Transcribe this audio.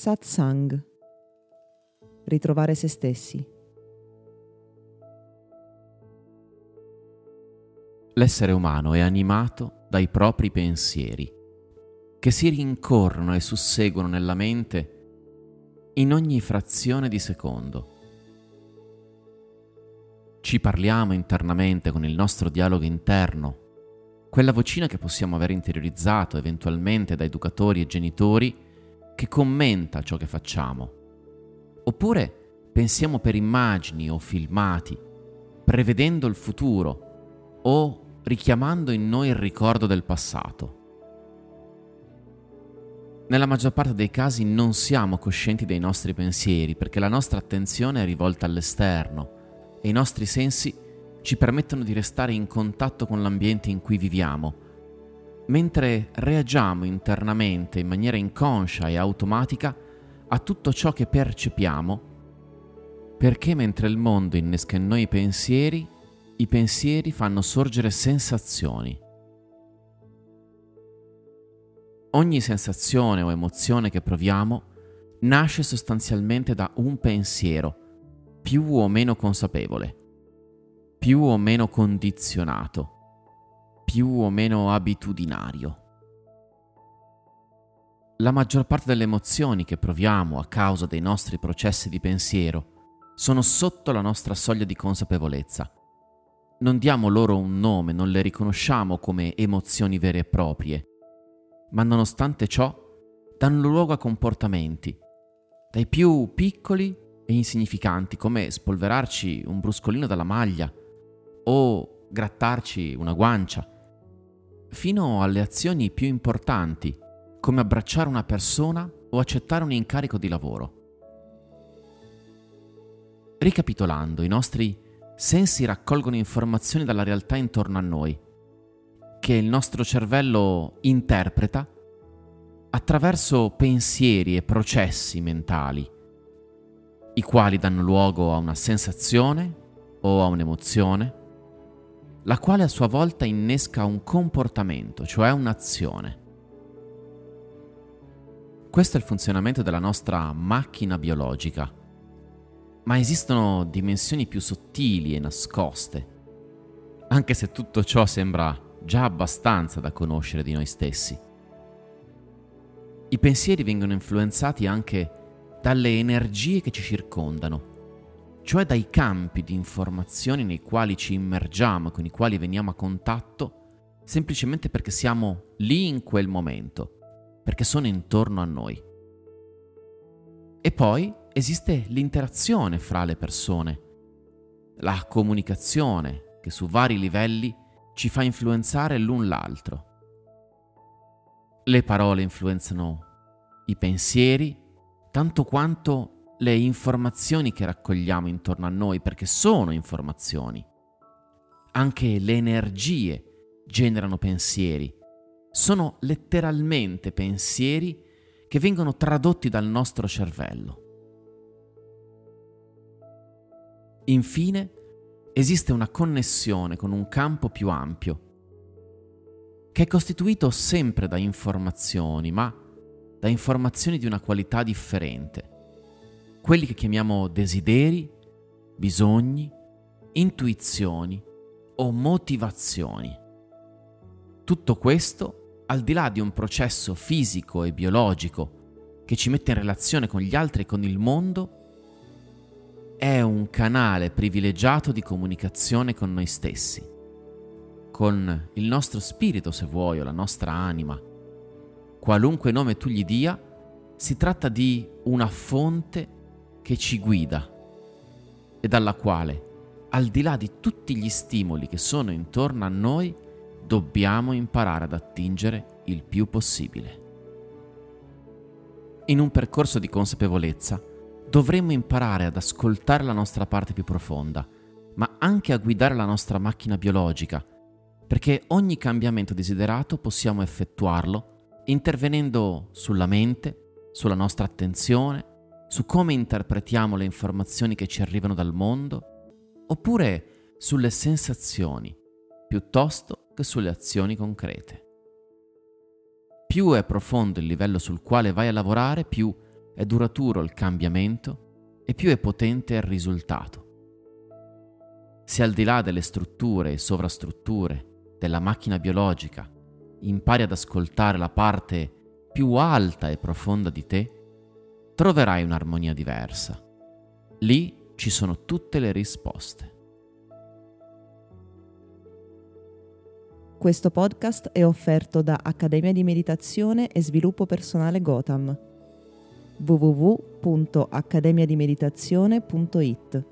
Satsang. Ritrovare se stessi. L'essere umano è animato dai propri pensieri, che si rincorrono e susseguono nella mente in ogni frazione di secondo. Ci parliamo internamente con il nostro dialogo interno, quella vocina che possiamo aver interiorizzato eventualmente da educatori e genitori che commenta ciò che facciamo. Oppure pensiamo per immagini o filmati, prevedendo il futuro o richiamando in noi il ricordo del passato. Nella maggior parte dei casi non siamo coscienti dei nostri pensieri perché la nostra attenzione è rivolta all'esterno e i nostri sensi ci permettono di restare in contatto con l'ambiente in cui viviamo mentre reagiamo internamente in maniera inconscia e automatica a tutto ciò che percepiamo, perché mentre il mondo innesca in noi pensieri, i pensieri fanno sorgere sensazioni. Ogni sensazione o emozione che proviamo nasce sostanzialmente da un pensiero, più o meno consapevole, più o meno condizionato più o meno abitudinario. La maggior parte delle emozioni che proviamo a causa dei nostri processi di pensiero sono sotto la nostra soglia di consapevolezza. Non diamo loro un nome, non le riconosciamo come emozioni vere e proprie, ma nonostante ciò danno luogo a comportamenti, dai più piccoli e insignificanti come spolverarci un bruscolino dalla maglia o grattarci una guancia, fino alle azioni più importanti, come abbracciare una persona o accettare un incarico di lavoro. Ricapitolando, i nostri sensi raccolgono informazioni dalla realtà intorno a noi, che il nostro cervello interpreta attraverso pensieri e processi mentali, i quali danno luogo a una sensazione o a un'emozione la quale a sua volta innesca un comportamento, cioè un'azione. Questo è il funzionamento della nostra macchina biologica, ma esistono dimensioni più sottili e nascoste, anche se tutto ciò sembra già abbastanza da conoscere di noi stessi. I pensieri vengono influenzati anche dalle energie che ci circondano cioè dai campi di informazioni nei quali ci immergiamo, con i quali veniamo a contatto, semplicemente perché siamo lì in quel momento, perché sono intorno a noi. E poi esiste l'interazione fra le persone, la comunicazione che su vari livelli ci fa influenzare l'un l'altro. Le parole influenzano i pensieri tanto quanto le informazioni che raccogliamo intorno a noi, perché sono informazioni. Anche le energie generano pensieri. Sono letteralmente pensieri che vengono tradotti dal nostro cervello. Infine, esiste una connessione con un campo più ampio, che è costituito sempre da informazioni, ma da informazioni di una qualità differente quelli che chiamiamo desideri, bisogni, intuizioni o motivazioni. Tutto questo al di là di un processo fisico e biologico che ci mette in relazione con gli altri e con il mondo, è un canale privilegiato di comunicazione con noi stessi, con il nostro spirito se vuoi o la nostra anima. Qualunque nome tu gli dia, si tratta di una fonte che ci guida e dalla quale, al di là di tutti gli stimoli che sono intorno a noi, dobbiamo imparare ad attingere il più possibile. In un percorso di consapevolezza dovremmo imparare ad ascoltare la nostra parte più profonda, ma anche a guidare la nostra macchina biologica, perché ogni cambiamento desiderato possiamo effettuarlo intervenendo sulla mente, sulla nostra attenzione, su come interpretiamo le informazioni che ci arrivano dal mondo, oppure sulle sensazioni, piuttosto che sulle azioni concrete. Più è profondo il livello sul quale vai a lavorare, più è duraturo il cambiamento e più è potente il risultato. Se al di là delle strutture e sovrastrutture della macchina biologica impari ad ascoltare la parte più alta e profonda di te, troverai un'armonia diversa. Lì ci sono tutte le risposte. Questo podcast è offerto da Accademia di Meditazione e Sviluppo Personale Gotham www.accademiadimeditazione.it